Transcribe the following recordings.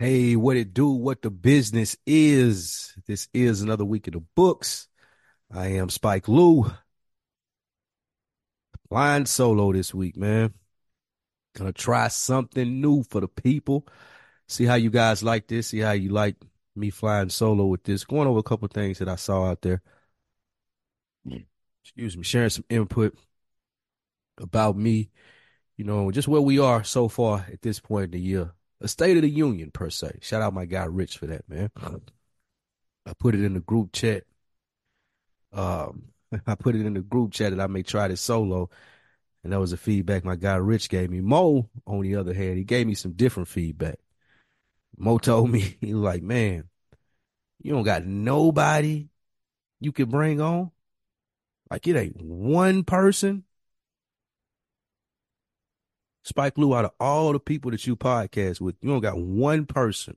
Hey, what it do? What the business is? This is another week of the books. I am Spike Lou. Flying solo this week, man. Gonna try something new for the people. See how you guys like this. See how you like me flying solo with this. Going over a couple things that I saw out there. Excuse me, sharing some input about me, you know, just where we are so far at this point in the year. A state of the union per se. Shout out my guy Rich for that, man. I put it in the group chat. Um, I put it in the group chat that I may try this solo. And that was the feedback my guy Rich gave me. Mo, on the other hand, he gave me some different feedback. Mo told me, he was like, man, you don't got nobody you could bring on. Like it ain't one person. Spike Lou, out of all the people that you podcast with, you don't got one person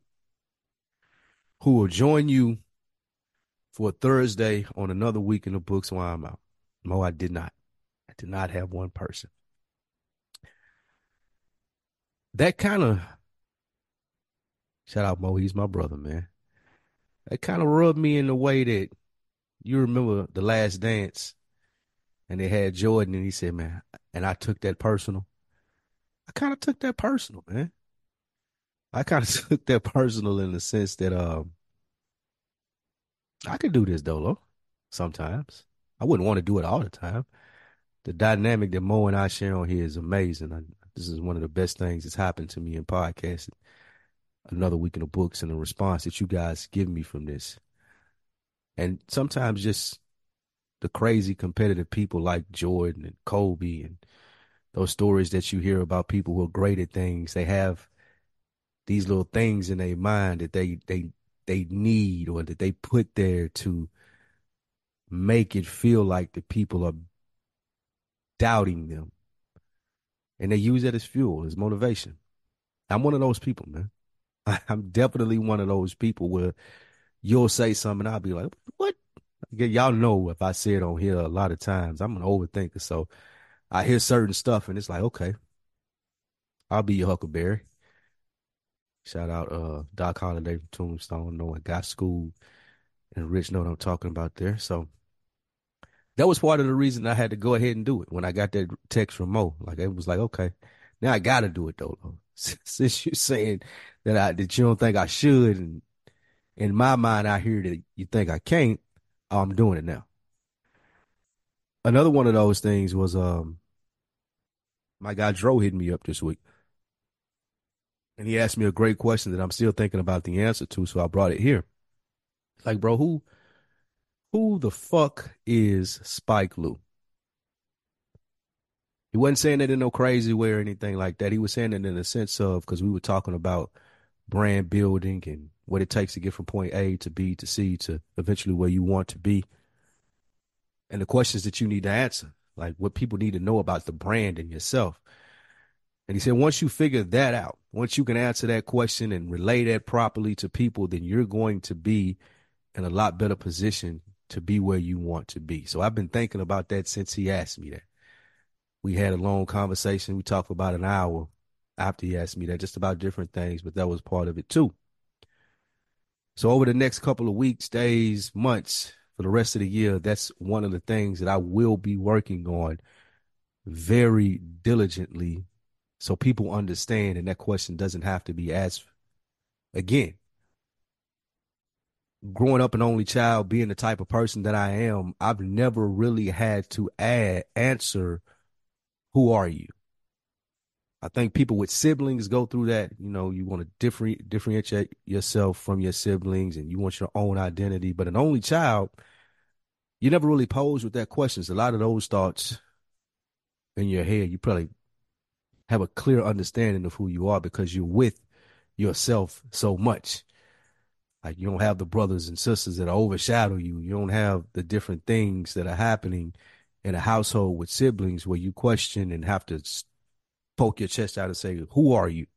who will join you for Thursday on another week in the books while I'm out. Mo, I did not. I did not have one person. That kind of shout out Mo, he's my brother, man. That kind of rubbed me in the way that you remember the last dance and they had Jordan and he said, Man, and I took that personal. I kind of took that personal, man. I kind of took that personal in the sense that um I could do this Dolo sometimes. I wouldn't want to do it all the time. The dynamic that Mo and I share on here is amazing. I, this is one of the best things that's happened to me in podcasting. Another week in the books and the response that you guys give me from this. And sometimes just the crazy competitive people like Jordan and Kobe and those stories that you hear about people who are great at things. They have these little things in their mind that they they they need or that they put there to make it feel like the people are doubting them. And they use that as fuel, as motivation. I'm one of those people, man. I'm definitely one of those people where you'll say something, I'll be like, what? Y'all know if I say it on here a lot of times, I'm an overthinker. So I hear certain stuff and it's like, okay, I'll be your Huckleberry. Shout out uh Doc Holliday from Tombstone, know I got school and Rich know what I'm talking about there. So that was part of the reason I had to go ahead and do it when I got that text from Mo. Like it was like, okay, now I gotta do it though. Since you're saying that I that you don't think I should, and in my mind I hear that you think I can't, I'm doing it now. Another one of those things was um my guy Dro hit me up this week. And he asked me a great question that I'm still thinking about the answer to, so I brought it here. Like, bro, who who the fuck is Spike Lou? He wasn't saying it in no crazy way or anything like that. He was saying it in the sense of because we were talking about brand building and what it takes to get from point A to B to C to eventually where you want to be. And the questions that you need to answer, like what people need to know about the brand and yourself. And he said, once you figure that out, once you can answer that question and relay that properly to people, then you're going to be in a lot better position to be where you want to be. So I've been thinking about that since he asked me that. We had a long conversation. We talked for about an hour after he asked me that, just about different things, but that was part of it too. So over the next couple of weeks, days, months, for the rest of the year, that's one of the things that I will be working on very diligently so people understand and that question doesn't have to be asked again growing up an only child, being the type of person that I am, I've never really had to add answer, who are you? I think people with siblings go through that. You know, you want to different, differentiate yourself from your siblings and you want your own identity. But an only child, you never really pose with that questions. A lot of those thoughts in your head, you probably have a clear understanding of who you are because you're with yourself so much. Like you don't have the brothers and sisters that overshadow you. You don't have the different things that are happening in a household with siblings where you question and have to poke your chest out and say, "Who are you?"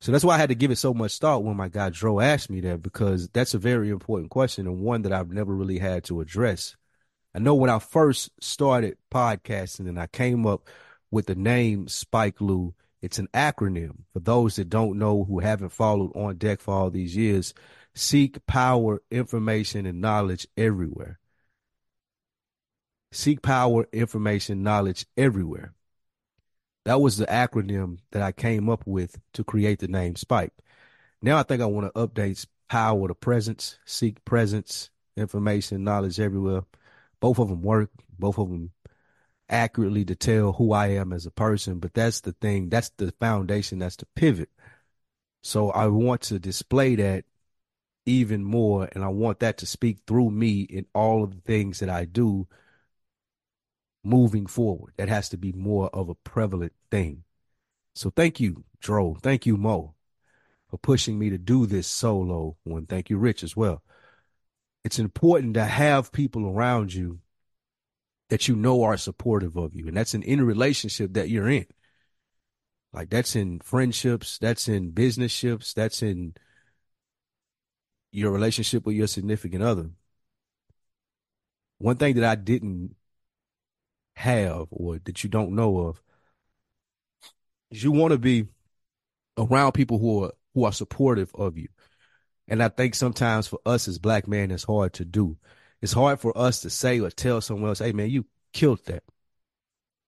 So that's why I had to give it so much thought when my guy Dro asked me that because that's a very important question and one that I've never really had to address. I know when I first started podcasting and I came up with the name Spike Lou, It's an acronym for those that don't know who haven't followed on deck for all these years. Seek power, information, and knowledge everywhere. Seek power, information, knowledge everywhere. That was the acronym that I came up with to create the name Spike. Now I think I want to update power to presence, seek presence, information, knowledge everywhere. Both of them work. Both of them accurately tell who I am as a person. But that's the thing. That's the foundation. That's the pivot. So I want to display that even more. And I want that to speak through me in all of the things that I do moving forward. That has to be more of a prevalent thing. So thank you, Dro. Thank you, Mo, for pushing me to do this solo one. Thank you, Rich, as well. It's important to have people around you that you know are supportive of you. And that's an inner relationship that you're in. Like that's in friendships, that's in business ships, that's in your relationship with your significant other. One thing that I didn't have or that you don't know of is you want to be around people who are who are supportive of you. And I think sometimes for us as black men, it's hard to do. It's hard for us to say or tell someone else, hey man, you killed that.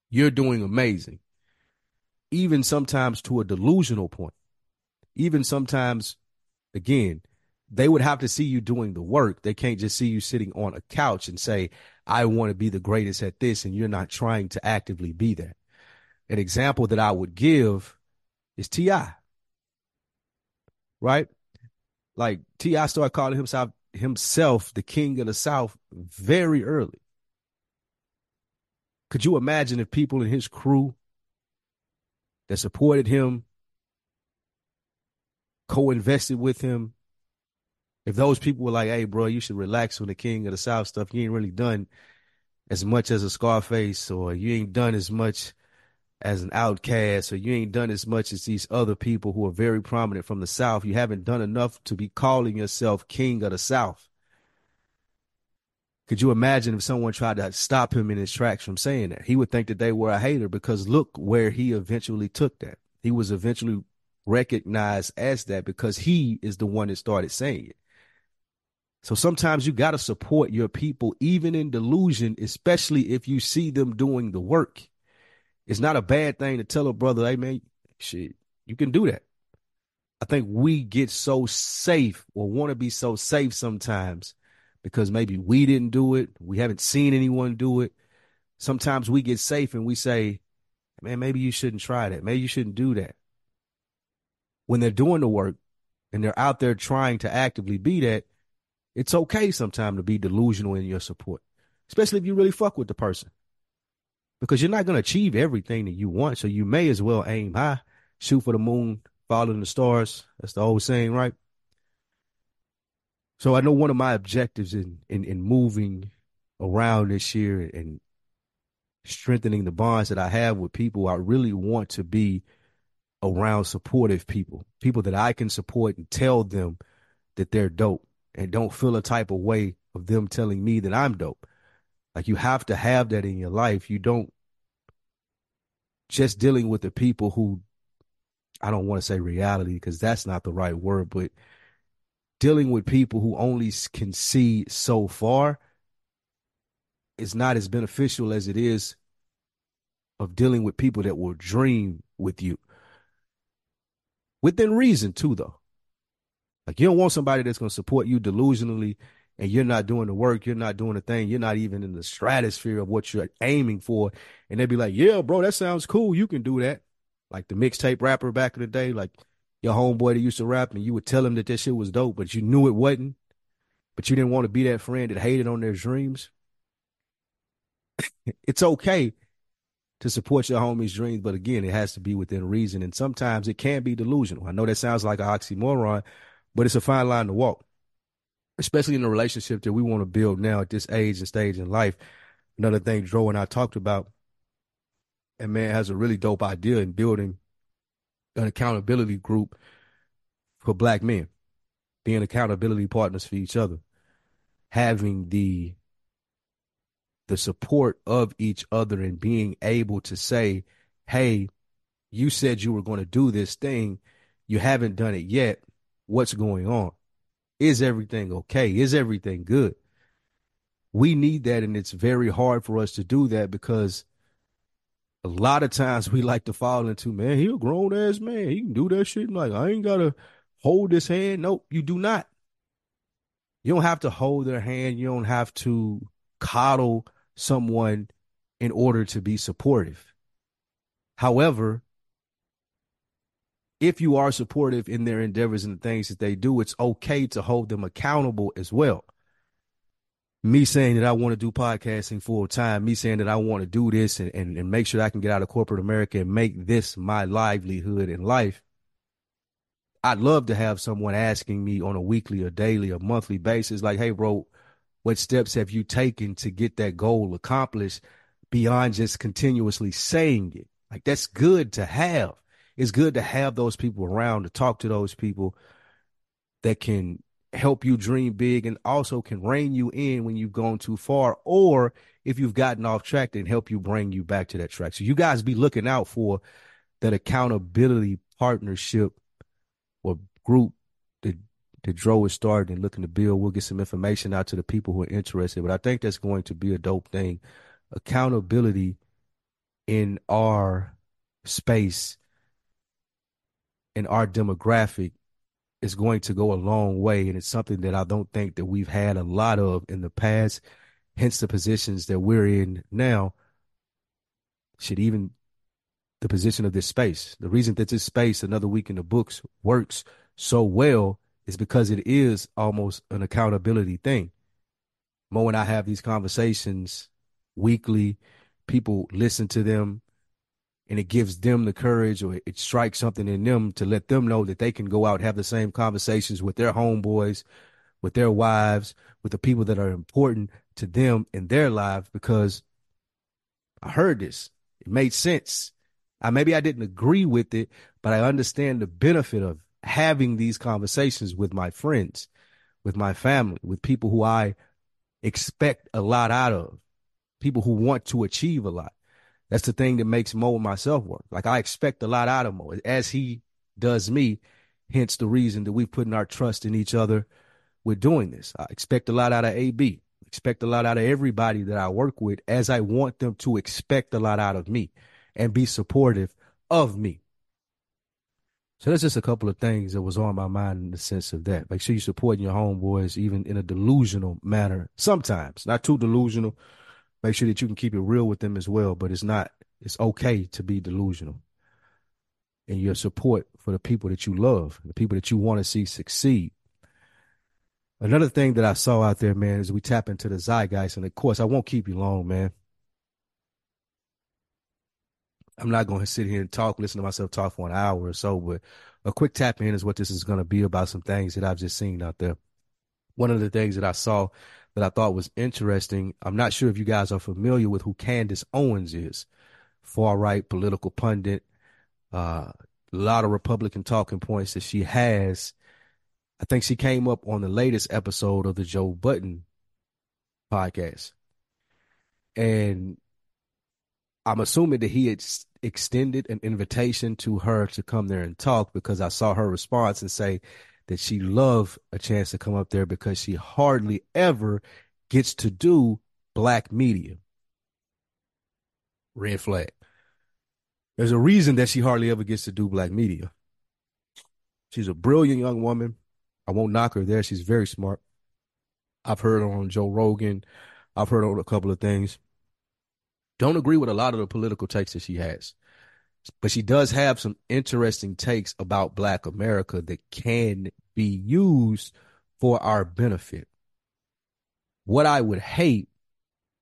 You're doing amazing. Even sometimes to a delusional point. Even sometimes, again, they would have to see you doing the work. They can't just see you sitting on a couch and say, I want to be the greatest at this, and you're not trying to actively be that. An example that I would give is T.I. Right? Like T.I. started calling himself himself the king of the South very early. Could you imagine if people in his crew that supported him, co-invested with him, if those people were like, "Hey, bro, you should relax on the King of the South stuff. You ain't really done as much as a Scarface, or you ain't done as much as an OutKast, or you ain't done as much as these other people who are very prominent from the South. You haven't done enough to be calling yourself King of the South." Could you imagine if someone tried to stop him in his tracks from saying that? He would think that they were a hater because look where he eventually took that. He was eventually recognized as that because he is the one that started saying it. So sometimes you got to support your people, even in delusion, especially if you see them doing the work. It's not a bad thing to tell a brother, hey, man, shit, you can do that. I think we get so safe or want to be so safe sometimes because maybe we didn't do it. We haven't seen anyone do it. Sometimes we get safe and we say, man, maybe you shouldn't try that. Maybe you shouldn't do that. When they're doing the work and they're out there trying to actively be that, it's okay sometimes to be delusional in your support, especially if you really fuck with the person. Because you're not going to achieve everything that you want. So you may as well aim high, shoot for the moon, follow the stars. That's the old saying, right? So I know one of my objectives in, in, in moving around this year and strengthening the bonds that I have with people, I really want to be around supportive people, people that I can support and tell them that they're dope and don't feel a type of way of them telling me that I'm dope. Like you have to have that in your life. You don't just dealing with the people who I don't want to say reality because that's not the right word, but dealing with people who only can see so far is not as beneficial as it is of dealing with people that will dream with you. Within reason, too, though. Like you don't want somebody that's going to support you delusionally and you're not doing the work, you're not doing the thing, you're not even in the stratosphere of what you're aiming for. And they'd be like, yeah, bro, that sounds cool. You can do that. Like the mixtape rapper back in the day, like your homeboy that used to rap and you would tell him that that shit was dope, but you knew it wasn't. But you didn't want to be that friend that hated on their dreams. it's okay to support your homie's dreams, but again, it has to be within reason. And sometimes it can be delusional. I know that sounds like an oxymoron, but it's a fine line to walk, especially in the relationship that we want to build now at this age and stage in life. Another thing Dro and I talked about, and man has a really dope idea in building an accountability group for black men, being accountability partners for each other, having the the support of each other and being able to say, hey, you said you were going to do this thing. You haven't done it yet. What's going on? Is everything okay? Is everything good? We need that. And it's very hard for us to do that because a lot of times we like to fall into, man, he a grown ass man. He can do that shit. Like, I ain't got to hold his hand. Nope, you do not. You don't have to hold their hand. You don't have to coddle someone in order to be supportive. However, if you are supportive in their endeavors and the things that they do, it's okay to hold them accountable as well. Me saying that I want to do podcasting full time, me saying that I want to do this and, and, and make sure I can get out of corporate America and make this my livelihood in life. I'd love to have someone asking me on a weekly or daily or monthly basis, like, hey, bro, what steps have you taken to get that goal accomplished beyond just continuously saying it? Like, that's good to have it's good to have those people around to talk to those people that can help you dream big and also can rein you in when you've gone too far or if you've gotten off track and help you bring you back to that track. So you guys be looking out for that accountability partnership or group that that Dro is starting and looking to build. We'll get some information out to the people who are interested. But I think that's going to be a dope thing. Accountability in our space in our demographic is going to go a long way. And it's something that I don't think that we've had a lot of in the past. Hence the positions that we're in now should even the position of this space. The reason that this space, another week in the books, works so well is because it is almost an accountability thing. Mo and I have these conversations weekly. People listen to them and it gives them the courage or it strikes something in them to let them know that they can go out and have the same conversations with their homeboys, with their wives, with the people that are important to them in their lives because I heard this. It made sense. I maybe I didn't agree with it, but I understand the benefit of having these conversations with my friends, with my family, with people who I expect a lot out of, people who want to achieve a lot. That's the thing that makes Mo and myself work. Like I expect a lot out of Mo as he does me. Hence the reason that we're putting our trust in each other with doing this. I expect a lot out of AB. Expect a lot out of everybody that I work with as I want them to expect a lot out of me and be supportive of me. So that's just a couple of things that was on my mind in the sense of that. Make sure you're supporting your homeboys even in a delusional manner. Sometimes, not too delusional, make sure that you can keep it real with them as well. But it's not, it's okay to be delusional. And your support for the people that you love, the people that you want to see succeed. Another thing that I saw out there, man, is we tap into the zeitgeist. And of course, I won't keep you long, man. I'm not going to sit here and talk, listen to myself talk for an hour or so, but a quick tap in is what this is going to be about some things that I've just seen out there. One of the things that I saw that I thought was interesting. I'm not sure if you guys are familiar with who Candace Owens is. Far right political pundit. Uh, a lot of Republican talking points that she has. I think she came up on the latest episode of the Joe Budden podcast. And I'm assuming that he had extended an invitation to her to come there and talk because I saw her response and say that she loved a chance to come up there because she hardly ever gets to do black media. Red flag. There's a reason that she hardly ever gets to do black media. She's a brilliant young woman. I won't knock her there. She's very smart. I've heard on Joe Rogan. I've heard on a couple of things. Don't agree with a lot of the political takes that she has but she does have some interesting takes about black america that can be used for our benefit. What i would hate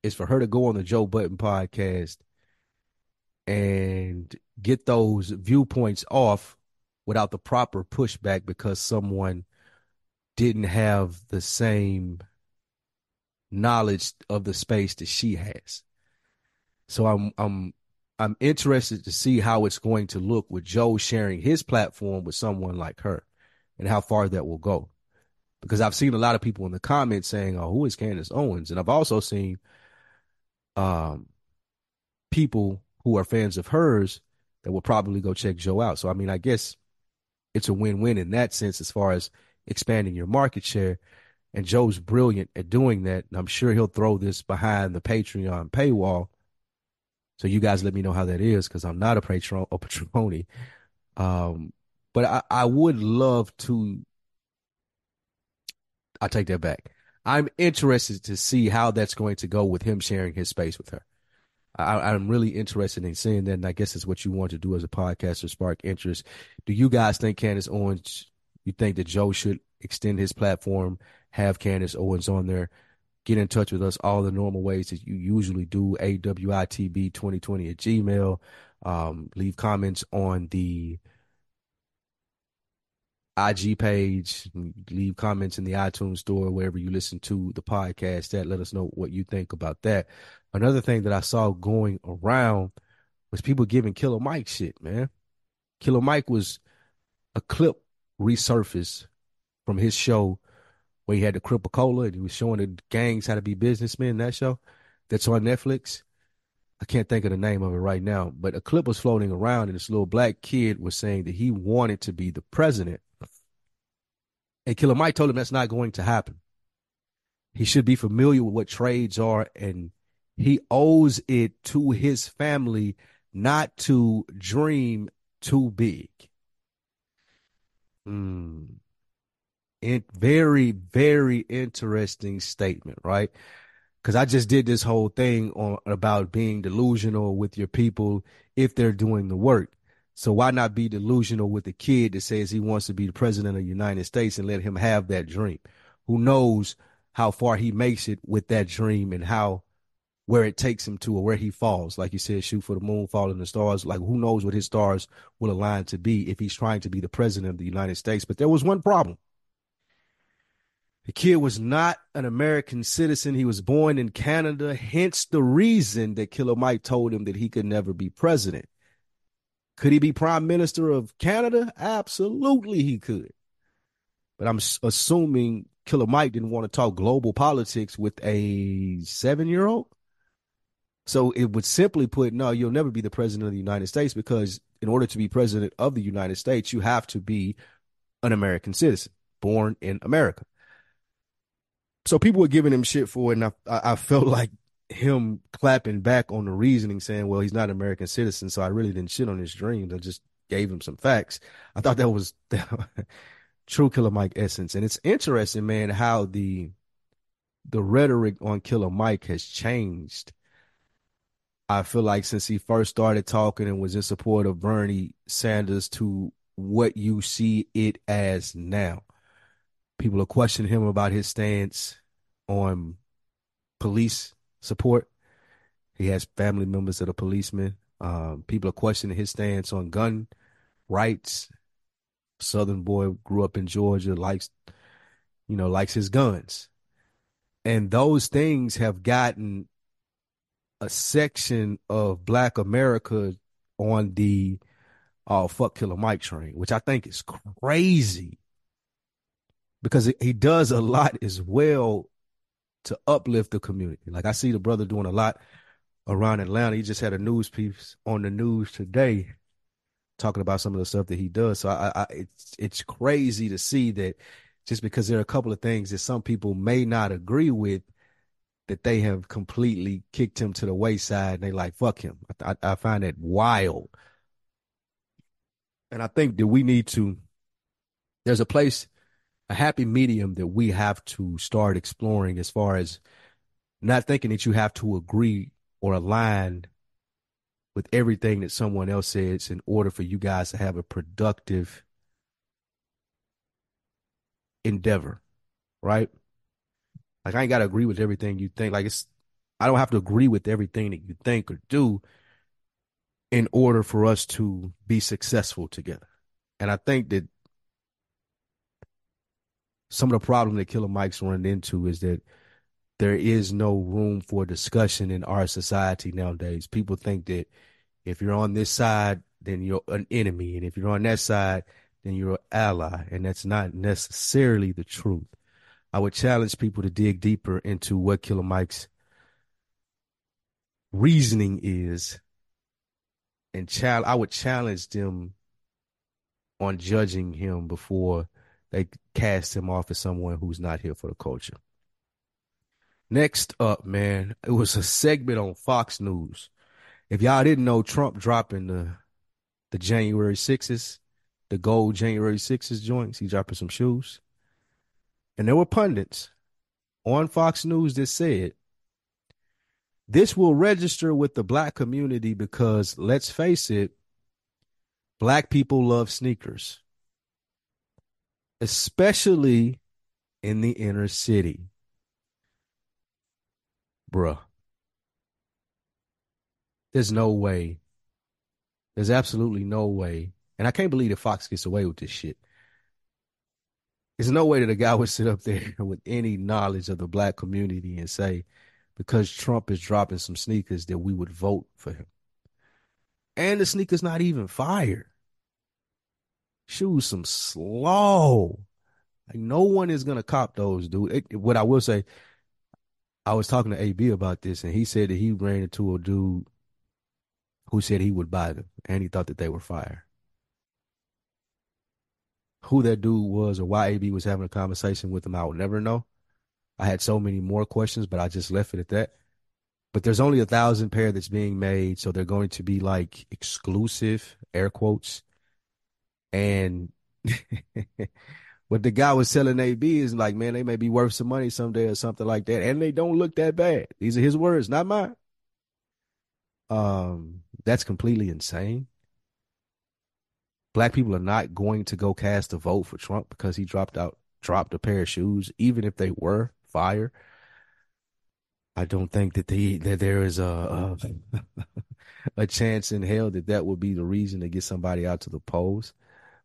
is for her to go on the joe Budden podcast and get those viewpoints off without the proper pushback because someone didn't have the same knowledge of the space that she has. So i'm i'm I'm interested to see how it's going to look with Joe sharing his platform with someone like her and how far that will go. Because I've seen a lot of people in the comments saying, Oh, who is Candace Owens? And I've also seen um people who are fans of hers that will probably go check Joe out. So I mean, I guess it's a win-win in that sense as far as expanding your market share. And Joe's brilliant at doing that. And I'm sure he'll throw this behind the Patreon paywall. So you guys let me know how that is because I'm not a patron a patroni. Um, but I, I would love to I take that back. I'm interested to see how that's going to go with him sharing his space with her. I, am really interested in seeing that, and I guess it's what you want to do as a podcaster, spark interest. Do you guys think Candace Owens? You think that Joe should extend his platform, have Candace Owens on there? Get in touch with us all the normal ways that you usually do. AWITB2020 at Gmail. Um, leave comments on the IG page, leave comments in the iTunes store, wherever you listen to the podcast that let us know what you think about that. Another thing that I saw going around was people giving Killer Mike shit, man. Killer Mike was a clip resurfaced from his show where he had the Crip-A-Cola and he was showing the gangs how to be businessmen, that show that's on Netflix. I can't think of the name of it right now, but a clip was floating around and this little black kid was saying that he wanted to be the president and Killer Mike told him that's not going to happen. He should be familiar with what trades are, and he owes it to his family not to dream too big. Hmm. In, very, very interesting statement, right? Because I just did this whole thing on about being delusional with your people if they're doing the work. So why not be delusional with a kid that says he wants to be the president of the United States and let him have that dream? Who knows how far he makes it with that dream and how where it takes him to or where he falls. Like you said, shoot for the moon, fall in the stars. Like who knows what his stars will align to be if he's trying to be the president of the United States. But there was one problem. The kid was not an American citizen. He was born in Canada, hence the reason that Killer Mike told him that he could never be president. Could he be prime minister of Canada? Absolutely, he could. But I'm assuming Killer Mike didn't want to talk global politics with a seven year old. So it would simply put, no, you'll never be the president of the United States because in order to be president of the United States, you have to be an American citizen, born in America. So people were giving him shit for it, and I, I felt like him clapping back on the reasoning, saying, "Well, he's not an American citizen, so I really didn't shit on his dreams. I just gave him some facts." I thought that was true Killer Mike essence, and it's interesting, man, how the the rhetoric on Killer Mike has changed. I feel like since he first started talking and was in support of Bernie Sanders to what you see it as now. People are questioning him about his stance on police support. He has family members that are policemen. Um, people are questioning his stance on gun rights. Southern boy grew up in Georgia, likes, you know, likes his guns. And those things have gotten a section of black America on the oh fuck killer Mike train, which I think is crazy because he does a lot as well to uplift the community. Like I see the brother doing a lot around Atlanta. He just had a news piece on the news today talking about some of the stuff that he does. So I, I it's it's crazy to see that just because there are a couple of things that some people may not agree with, that they have completely kicked him to the wayside and they like fuck him. I, I find that wild, and I think that we need to. There's a place a happy medium that we have to start exploring as far as not thinking that you have to agree or align with everything that someone else says in order for you guys to have a productive endeavor, right? Like I ain't got to agree with everything you think. Like it's I don't have to agree with everything that you think or do in order for us to be successful together. And I think that some of the problem that Killer Mike's run into is that there is no room for discussion in our society nowadays. People think that if you're on this side, then you're an enemy, and if you're on that side, then you're an ally, and that's not necessarily the truth. I would challenge people to dig deeper into what Killer Mike's reasoning is and chal- I would challenge them on judging him before they cast him off as someone who's not here for the culture. Next up, man, it was a segment on Fox News. If y'all didn't know, Trump dropping the the January sixes, the gold January sixes joints. He dropping some shoes, and there were pundits on Fox News that said this will register with the black community because let's face it, black people love sneakers, especially in the inner city. Bruh. There's no way. There's absolutely no way. And I can't believe that Fox gets away with this shit. There's no way that a guy would sit up there with any knowledge of the black community and say, because Trump is dropping some sneakers, that we would vote for him. And the sneakers not even fire. Shoes some slow. Like no one is gonna cop those, dude. It, what I will say, I was talking to AB about this, and he said that he ran into a dude who said he would buy them, and he thought that they were fire. Who that dude was or why AB was having a conversation with him, I will never know. I had so many more questions, but I just left it at that. But there's only a thousand pair that's being made, so they're going to be like exclusive, air quotes. And what the guy was selling AB is like, man, they may be worth some money someday or something like that. And they don't look that bad. These are his words, not mine. Um, that's completely insane. Black people are not going to go cast a vote for Trump because he dropped out, dropped a pair of shoes, even if they were fire. I don't think that the that there is a a, a chance in hell that that would be the reason to get somebody out to the polls.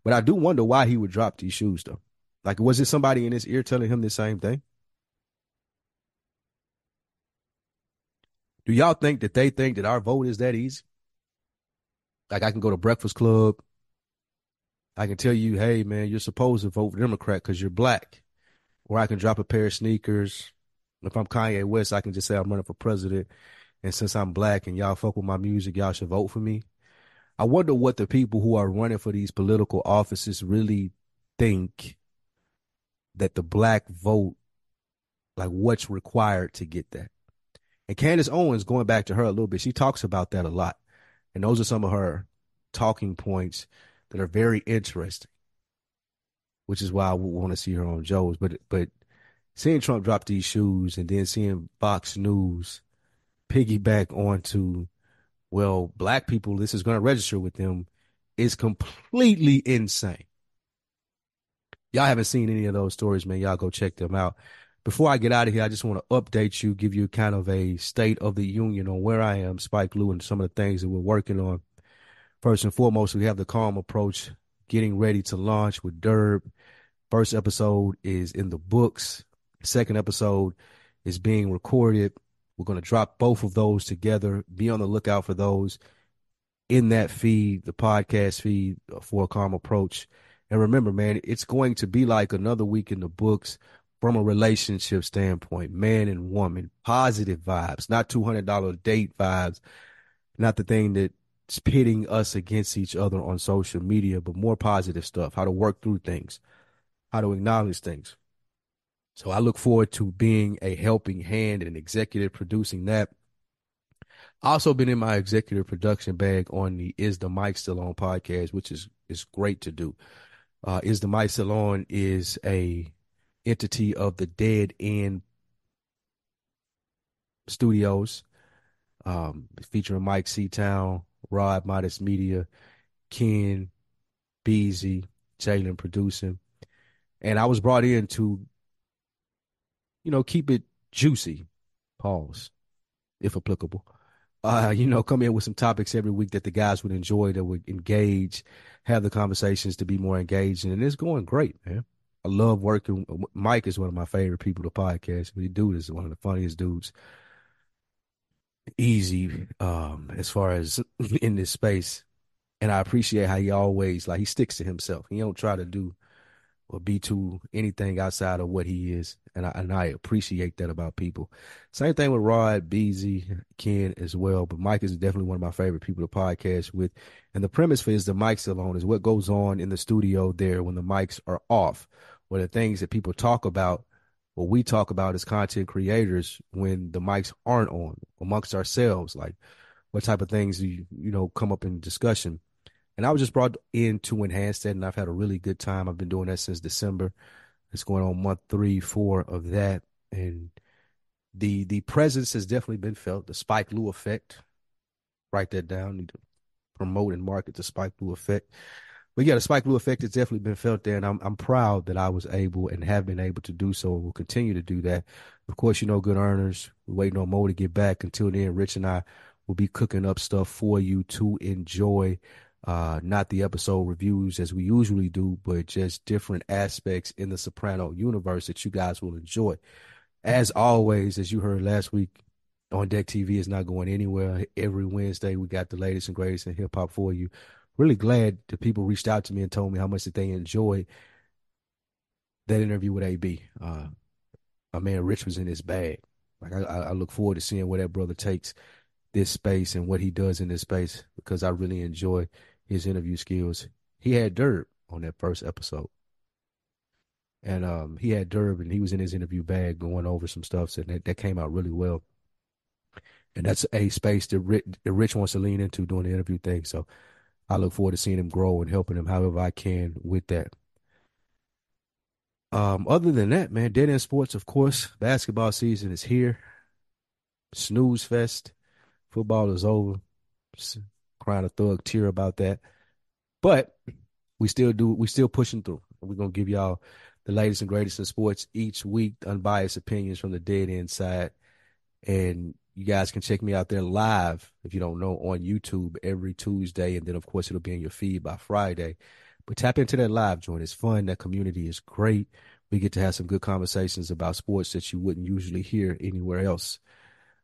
But I do wonder why he would drop these shoes though. Like, was it somebody in his ear telling him the same thing? Do y'all think that they think that our vote is that easy? Like, I can go to Breakfast Club. I can tell you, hey, man, you're supposed to vote Democrat because you're black. Or I can drop a pair of sneakers. If I'm Kanye West, I can just say I'm running for president. And since I'm black and y'all fuck with my music, y'all should vote for me. I wonder what the people who are running for these political offices really think that the black vote, like what's required to get that. And Candace Owens, going back to her a little bit, she talks about that a lot. And those are some of her talking points that are very interesting, which is why I would want to see her on Joe's. But but seeing Trump drop these shoes and then seeing Fox News piggyback onto, well, black people, this is going to register with them, is completely insane y'all haven't seen any of those stories, man, y'all go check them out. Before I get out of here, I just want to update you, give you kind of a state of the union on where I am, Spike Lou, and some of the things that we're working on. First and foremost, we have the calm approach, getting ready to launch with Derb. First episode is in the books. Second episode is being recorded. We're going to drop both of those together. Be on the lookout for those in that feed, the podcast feed for a calm approach. And remember, man, it's going to be like another week in the books from a relationship standpoint, man and woman, positive vibes, not $200 date vibes, not the thing that's pitting us against each other on social media, but more positive stuff, how to work through things, how to acknowledge things. So I look forward to being a helping hand and executive producing that. Also been in my executive production bag on the Is the Mic Still On podcast, which is is great to do. Uh, is the Mic Still On is a entity of the Dead End Studios, um, featuring Mike Seatown, Rod Modest Media, Ken, Beezy, Jalen producing, and I was brought in to, you know, keep it juicy, pause, if applicable. Uh, you know, come in with some topics every week that the guys would enjoy, that would engage, have the conversations to be more engaging, and it's going great, man. I love working. Mike is one of my favorite people to podcast. The dude is one of the funniest dudes. Easy, um, as far as in this space, and I appreciate how he always like he sticks to himself. He don't try to do or be to anything outside of what he is. And I, and I appreciate that about people. Same thing with Rod, Beasy, Ken as well. But Mike is definitely one of my favorite people to podcast with. And the premise for is the Mic Still On is what goes on in the studio there when the mics are off, or the things that people talk about, what we talk about as content creators when the mics aren't on amongst ourselves, like what type of things do you you know come up in discussion. And I was just brought in to enhance that, and I've had a really good time. I've been doing that since December. It's going on month three, four of that, and the the presence has definitely been felt. The Spike Lou effect. Write that down. Need to promote and market the Spike Lou effect. But yeah, the Spike Lou effect has definitely been felt there, and I'm I'm proud that I was able and have been able to do so, and will continue to do that. Of course, you know, good earners. We're waiting on Mo to get back. Until then, Rich and I will be cooking up stuff for you to enjoy uh, not the episode reviews as we usually do, but just different aspects in the Soprano universe that you guys will enjoy. As always, as you heard last week, on Deck TV is not going anywhere. Every Wednesday, we got the latest and greatest in hip hop for you. Really glad the people reached out to me and told me how much that they enjoyed that interview with AB. Uh, my man Rich was in his bag. Like I, I look forward to seeing where that brother takes this space and what he does in this space because I really enjoy his interview skills. He had Durb on that first episode. And um, he had Durb and he was in his interview bag going over some stuff. So that, that came out really well. And that's a space that Rich, that Rich wants to lean into doing the interview thing. So I look forward to seeing him grow and helping him however I can with that. Um, other than that, man, Dead End Sports, of course, basketball season is here. Snooze fest. Football is over crying a thug tear about that. But we still do we still pushing through. We're gonna give y'all the latest and greatest in sports each week, unbiased opinions from the dead inside. And you guys can check me out there live if you don't know on YouTube every Tuesday, and then of course it'll be in your feed by Friday. But tap into that live joint. It's fun. That community is great. We get to have some good conversations about sports that you wouldn't usually hear anywhere else.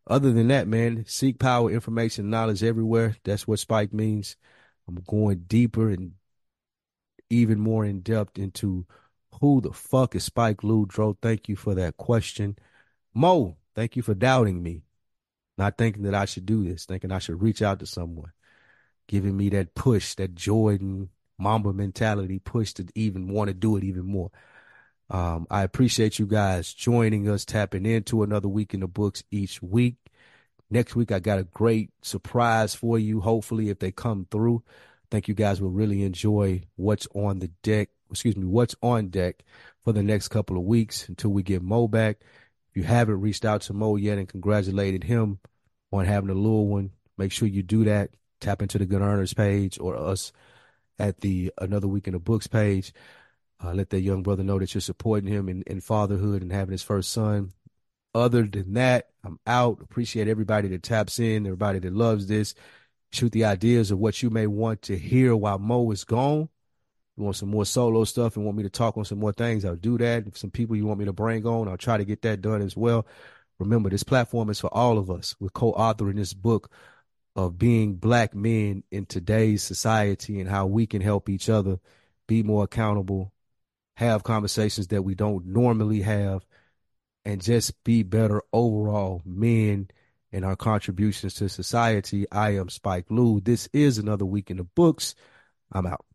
Other than that, man, seek power, information, knowledge everywhere. That's what Spike means. I'm going deeper and even more in depth into who the fuck is Spike Ludrow. Thank you for that question. Mo, thank you for doubting me. Not thinking that I should do this, thinking I should reach out to someone, giving me that push, that Jordan Mamba mentality push to even want to do it even more. Um, I appreciate you guys joining us, tapping into another week in the books each week. Next week, I got a great surprise for you. Hopefully, if they come through, I think you guys will really enjoy what's on the deck. Excuse me, what's on deck for the next couple of weeks until we get Mo back. If you haven't reached out to Mo yet and congratulated him on having a little one, make sure you do that. Tap into the Good Earners page or us at the Another Week in the Books page. Uh, let that young brother know that you're supporting him in, in fatherhood and having his first son. Other than that, I'm out. Appreciate everybody that taps in, everybody that loves this. Shoot the ideas of what you may want to hear while Mo is gone. You want some more solo stuff and want me to talk on some more things, I'll do that. If some people you want me to bring on, I'll try to get that done as well. Remember, this platform is for all of us. We're co-authoring this book of being black men in today's society and how we can help each other be more accountable have conversations that we don't normally have, and just be better overall men in our contributions to society. I am Spike Lou. This is another week in the books. I'm out.